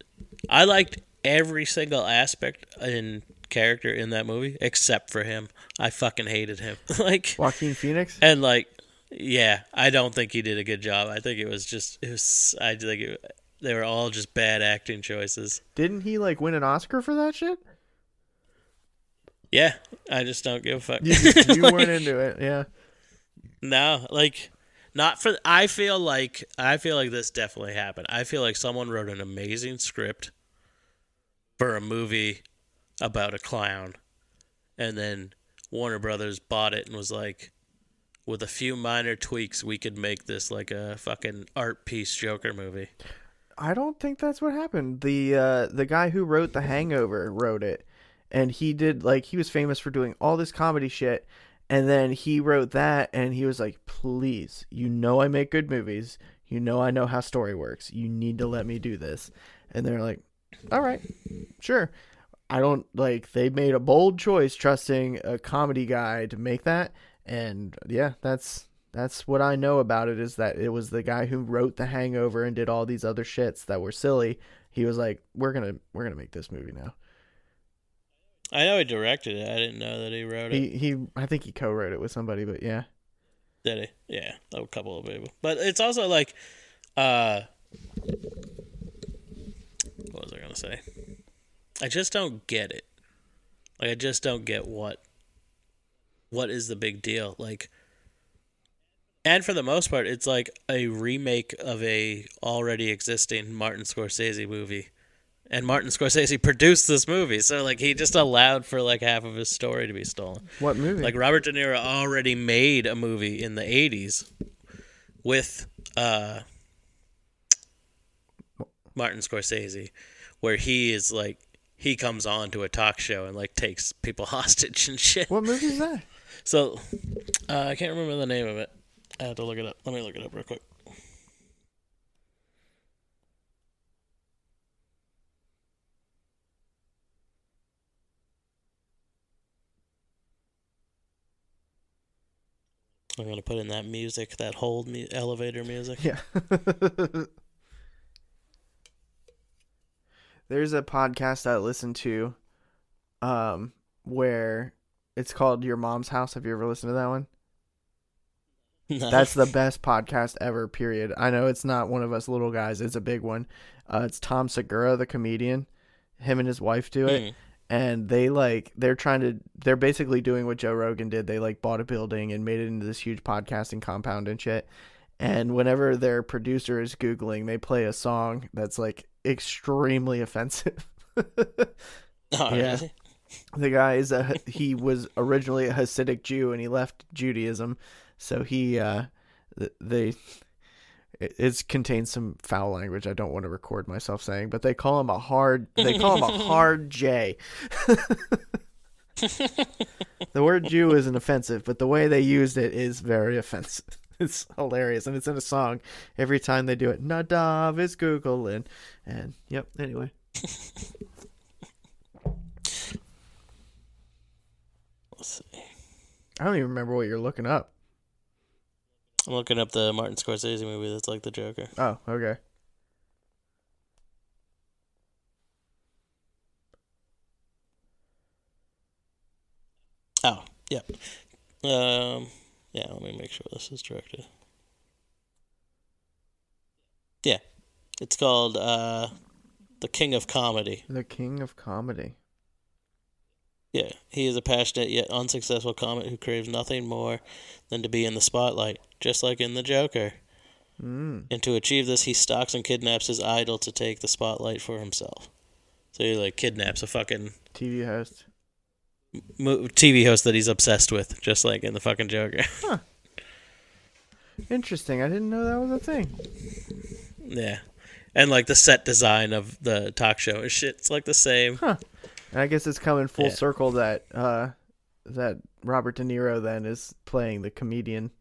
I liked every single aspect and character in that movie except for him. I fucking hated him. like Joaquin Phoenix. and like yeah, I don't think he did a good job. I think it was just it was I think it, they were all just bad acting choices. Didn't he like win an Oscar for that shit? Yeah, I just don't give a fuck. You, you Like, weren't into it. Yeah. No, like not for. I feel like I feel like this definitely happened. I feel like someone wrote an amazing script for a movie about a clown, and then Warner Brothers bought it and was like, with a few minor tweaks, we could make this like a fucking art piece Joker movie. I don't think that's what happened. The uh, the guy who wrote The Hangover wrote it, and he did like he was famous for doing all this comedy shit, and then he wrote that, and he was like, "Please, you know I make good movies. You know I know how story works. You need to let me do this." And they're like, "All right, sure." I don't like they made a bold choice trusting a comedy guy to make that, and yeah, that's that's what I know about it is that it was the guy who wrote The Hangover and did all these other shits that were silly. He was like, "We're gonna we're gonna make this movie now." I know he directed it. I didn't know that he wrote it. He he I think he co-wrote it with somebody, but yeah. Did he? Yeah, a couple of people. But it's also like, uh, what was I gonna say? I just don't get it. Like, I just don't get what, what is the big deal? Like, and for the most part, it's like a remake of a already existing Martin Scorsese movie. And Martin Scorsese produced this movie, so like he just allowed for like half of his story to be stolen. What movie? Like Robert De Niro already made a movie in the '80s with uh, Martin Scorsese, where he is like he comes on to a talk show and like takes people hostage and shit. what movie is that? So uh, I can't remember the name of it. I have to look it up. Let me look it up real quick. I'm gonna put in that music, that hold me elevator music. Yeah. There's a podcast I listen to um where it's called Your Mom's House. Have you ever listened to that one? No. That's the best podcast ever, period. I know it's not one of us little guys, it's a big one. Uh, it's Tom Segura, the comedian. Him and his wife do it. Mm. And they like they're trying to they're basically doing what Joe Rogan did. They like bought a building and made it into this huge podcasting compound and shit. And whenever their producer is Googling, they play a song that's like extremely offensive. Oh, Yeah. really? the guy is a he was originally a Hasidic Jew and he left Judaism, so he uh th- they it it's contains some foul language I don't want to record myself saying, but they call him a hard they call him a hard J. the word Jew isn't offensive, but the way they used it is very offensive. It's hilarious and it's in a song every time they do it. Nadav is Googling and yep, anyway. Let's see. I don't even remember what you're looking up. I'm looking up the Martin Scorsese movie that's like the Joker. Oh, okay. Oh, yeah. Um, yeah, let me make sure this is directed. Yeah. It's called uh The King of Comedy. The King of Comedy. Yeah. He is a passionate yet unsuccessful comic who craves nothing more than to be in the spotlight, just like in The Joker. Mm. And to achieve this, he stalks and kidnaps his idol to take the spotlight for himself. So he like kidnaps a fucking TV host. mo- TV host that he's obsessed with, just like in the fucking Joker. huh. Interesting. I didn't know that was a thing. yeah, and like the set design of the talk show and shit, it's like the same. And I guess it's coming full Yeah. circle that uh that Robert De Niro then is playing the comedian.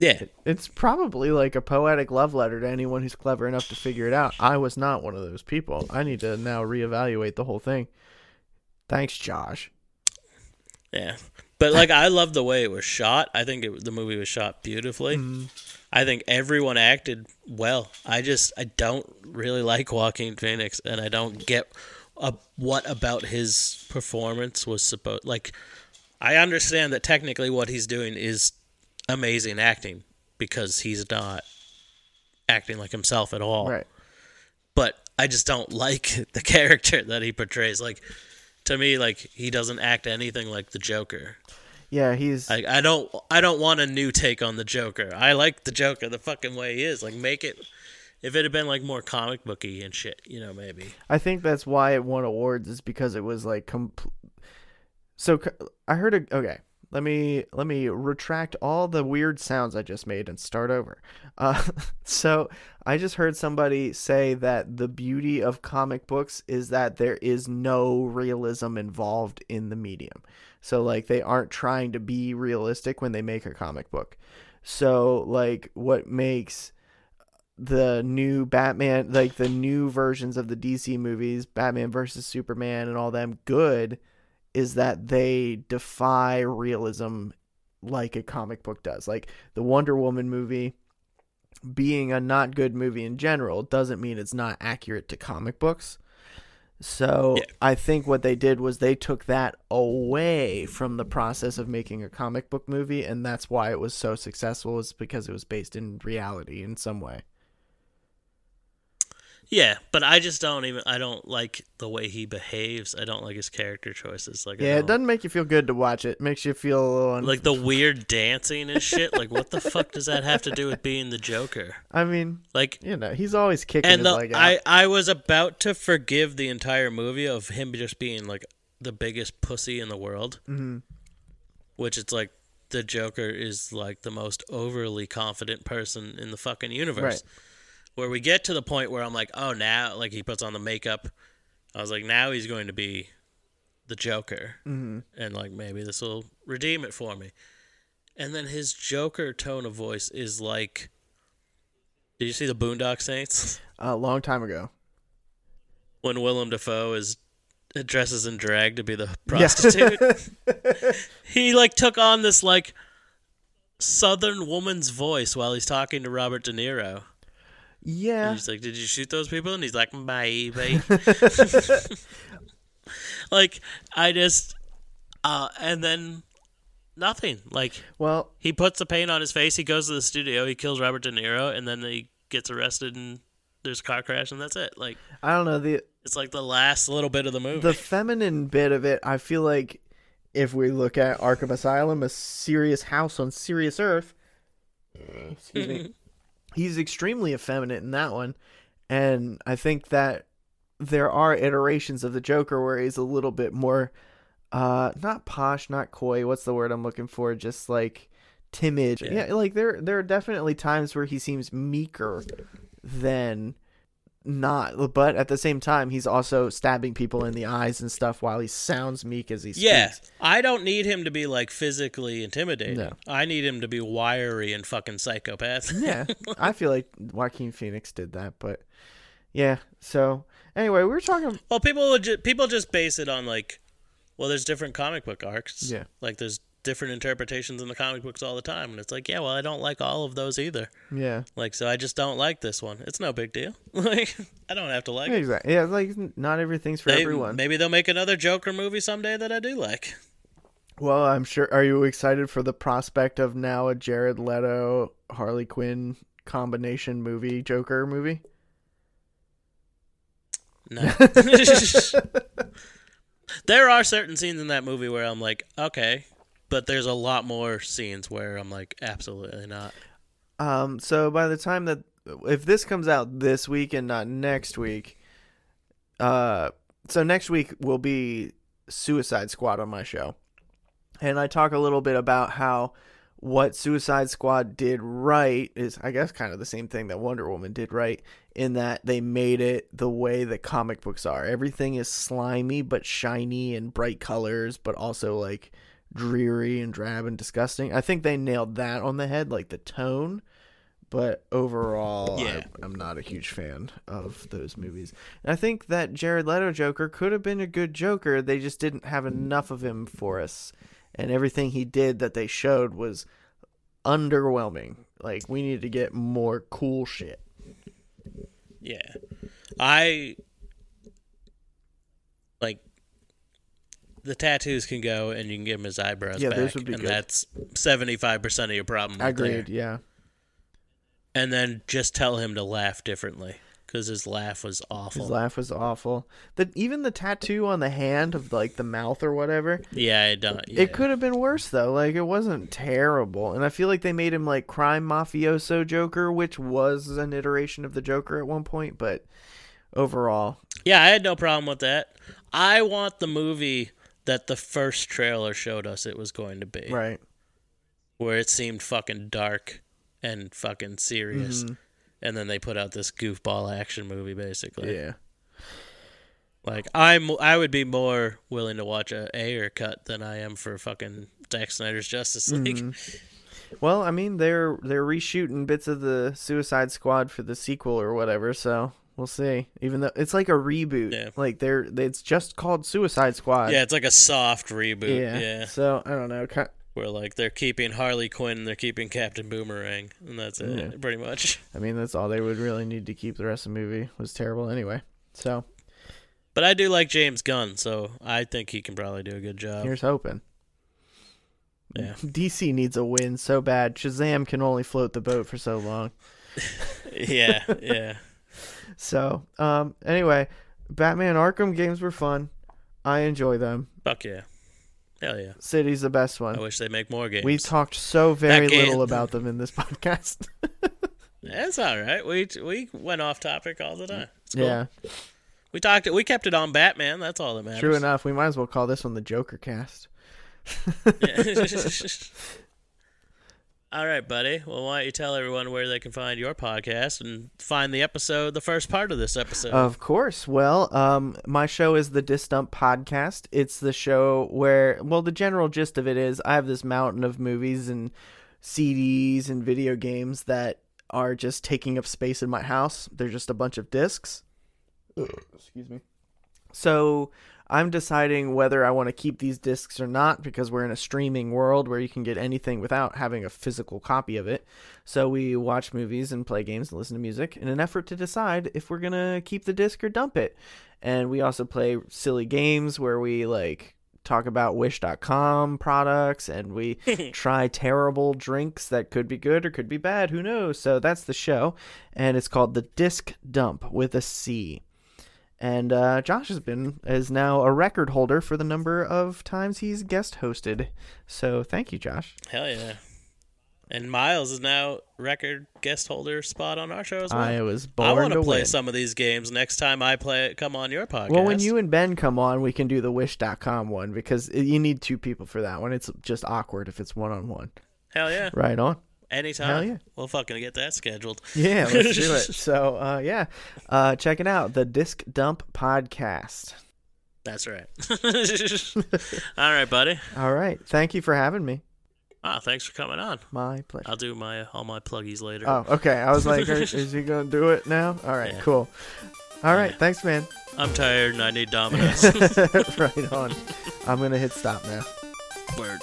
Yeah, It's probably like a poetic love letter to anyone who's clever enough to figure it out. I was not one of those people. I need to now reevaluate the whole thing. Thanks, Josh. yeah. But like, I love the way it was shot. I think it, the movie was shot beautifully. I think everyone acted well. I just I don't really like Joaquin Phoenix, and I don't get uh, what about his performance was supposed like. I understand that technically what he's doing is amazing acting because he's not acting like himself at all Right. but I just don't like the character that he portrays. Like to me, like he doesn't act anything like the Joker. Yeah, he's Like I don't, I don't want a new take on the Joker. I like the Joker the fucking way he is. Like make it. If it had been like more comic booky and shit, you know, maybe. I think that's why it won awards is because it was like compl- so I heard a okay let me let me retract all the weird sounds I just made and start over. Uh, so I just heard somebody say that the beauty of comic books is that there is no realism involved in the medium. So like they aren't trying to be realistic when they make a comic book. So like what makes the new Batman, like the new versions of the DC movies, Batman versus Superman and all them good is that they defy realism like a comic book does. Like the Wonder Woman movie being a not good movie in general doesn't mean it's not accurate to comic books. So Yeah. I think what they did was they took that away from the process of making a comic book movie and that's why it was so successful is because it was based in reality in some way. Yeah, but I just don't even. I don't like the way he behaves. I don't like his character choices. Like Yeah, it doesn't make you feel good to watch it. It makes you feel a little un- like the weird dancing and shit. Like what the fuck does that have to do with being the Joker? I mean, Like you know, he's always kicking and the. I I was about to forgive the entire movie of him just being like the biggest pussy in the world, Mhm. which it's like the Joker is like the most overly confident person in the fucking universe. Right. Where we get to the point where I'm like, oh, now like he puts on the makeup. I was like, now he's going to be the Joker, mm-hmm. and like maybe this will redeem it for me. And then his Joker tone of voice is like. Did you see the Boondock Saints? a long time ago. when Willem Dafoe is dresses in drag to be the Yeah. prostitute. he like took on this like southern woman's voice while he's talking to Robert De Niro. And Yeah. he's like, "Did you shoot those people?" And he's like, "Baby." like I just uh and then nothing. Like Well, he puts the paint on his face, he goes to the studio, he kills Robert De Niro and then he gets arrested and there's a car crash and that's it. Like I don't know the it's like the last little bit of the movie. the feminine bit of it. I feel like if we look at Arkham Asylum, a serious house on serious Earth, excuse me, he's extremely effeminate in that one, and I think that there are iterations of the Joker where he's a little bit more, uh, not posh, not coy. What's the word I'm looking for? Just like timid. Yeah. Yeah, like there there are definitely times where he seems meeker than not but at the same time he's also stabbing people in the eyes and stuff while he sounds meek as he speaks. Yeah, I don't need him to be like physically intimidating. No. I need him to be wiry and fucking psychopath. yeah, I feel like Joaquin Phoenix did that, but yeah. So anyway, we were talking. well, people would ju- people just base it on like, well, there's different comic book arcs. Yeah. like there's different interpretations in the comic books all the time, and it's like, yeah, well, I don't like all of those either. Yeah, Like, so I just don't like this one. It's no big deal. Like, I don't have to like it. exactly. Yeah, like not everything's for They- everyone. Maybe they'll make another Joker movie someday that I do like. Well, I'm sure. Are you excited for the prospect of now a Jared Leto Harley Quinn combination movie, Joker movie? No. there are certain scenes in that movie where I'm like, okay, but there's a lot more scenes where I'm like, absolutely not. Um, so by the time that if this comes out this week and not next week, uh, so next week will be Suicide Squad on my show, and I talk a little bit about how what Suicide Squad did right is, I guess, kind of the same thing that Wonder Woman did right in that they made it the way that comic books are. Everything is slimy but shiny and bright colors, but also like dreary and drab and disgusting. I think they nailed that on the head, like the tone. But overall, Yeah. I, I'm not a huge fan of those movies. And I think that Jared Leto Joker could have been a good Joker. They just didn't have enough of him for us. and everything he did that they showed was underwhelming. Like we need to get more cool shit. Yeah. I like the tattoos can go and you can give him his eyebrows Yeah, back. those would be and good. that's 75% of your problem. right Agreed. there. Yeah. And then just tell him to laugh differently cuz his laugh was awful. His laugh was awful. The even the tattoo on the hand of like the mouth or whatever. yeah, I don't. Yeah. It could have been worse though. Like it wasn't terrible, and I feel like they made him like crime mafioso Joker, which was an iteration of the Joker at one point. But overall, Yeah, I had no problem with that. I want the movie that the first trailer showed us it was going to be. right? Where it seemed fucking dark and fucking serious. Mm-hmm. And then they put out this goofball action movie basically. Yeah. Like I'm I would be more willing to watch a Ayer cut than I am for fucking Zack Snyder's Justice League. Mm-hmm. Well, I mean, they're they're reshooting bits of the Suicide Squad for the sequel or whatever, so we'll see. Even though it's like a reboot, Yeah. like they're it's just called Suicide Squad. Yeah, it's like a soft reboot. yeah. Yeah. So I don't know. ki- Where like they're keeping Harley Quinn, they're keeping Captain Boomerang, and that's it, Yeah. pretty much. I mean, that's all they would really need to keep the rest of the movie was terrible anyway. So But I do like James Gunn, so I think he can probably do a good job. here's hoping. Yeah. DC needs a win so bad. Shazam can only float the boat for so long. yeah, yeah. So, um, anyway, Batman Arkham games were fun. I enjoy them. Fuck yeah. Hell yeah. City's the best one. I wish they make more games. We talked so very game- little about them in this podcast. That's all right. We we went off topic all the time. It's cool. yeah, We talked. We kept it on Batman. That's all that matters. true enough. We might as well call this one the Joker cast. all right, buddy. Well, why don't you tell everyone where they can find your podcast and find the episode, the first part of this episode. Of course. Well, um, my show is the Disc Dump Podcast. It's the show where, well, the general gist of it is I have this mountain of movies and CDs and video games that are just taking up space in my house. They're just a bunch of discs. Excuse me. So I'm deciding whether I want to keep these discs or not because we're in a streaming world where you can get anything without having a physical copy of it. So we watch movies and play games and listen to music in an effort to decide if we're going to keep the disc or dump it. And we also play silly games where we like talk about wish.com products and we try terrible drinks that could be good or could be bad, who knows. So that's the show and it's called The Disc Dump with a C. And uh, Josh has been is now a record holder for the number of times he's guest hosted. So thank you, Josh. Hell yeah. And Miles is now record guest holder spot on our show as well. I was I born want to to play win. some of these games next time I play. it. Come on your podcast. Well, when you and Ben come on, we can do the Wish.com one because you need two people for that one. It's just awkward if it's one on one. hell yeah, Right on. Anytime. Hell yeah. We'll fucking get that scheduled. Yeah, let's do it. So, uh, yeah, uh, check it out. The Disc Dump Podcast. That's right. All right, buddy. All right. Thank you for having me. Ah, thanks for coming on. My pleasure. I'll do my all my pluggies later. Oh, okay. I was like, is he going to do it now? All right, Yeah. cool. All right. Yeah. Thanks, man. I'm tired and I need Domino's. right on. I'm going to hit stop now. Word.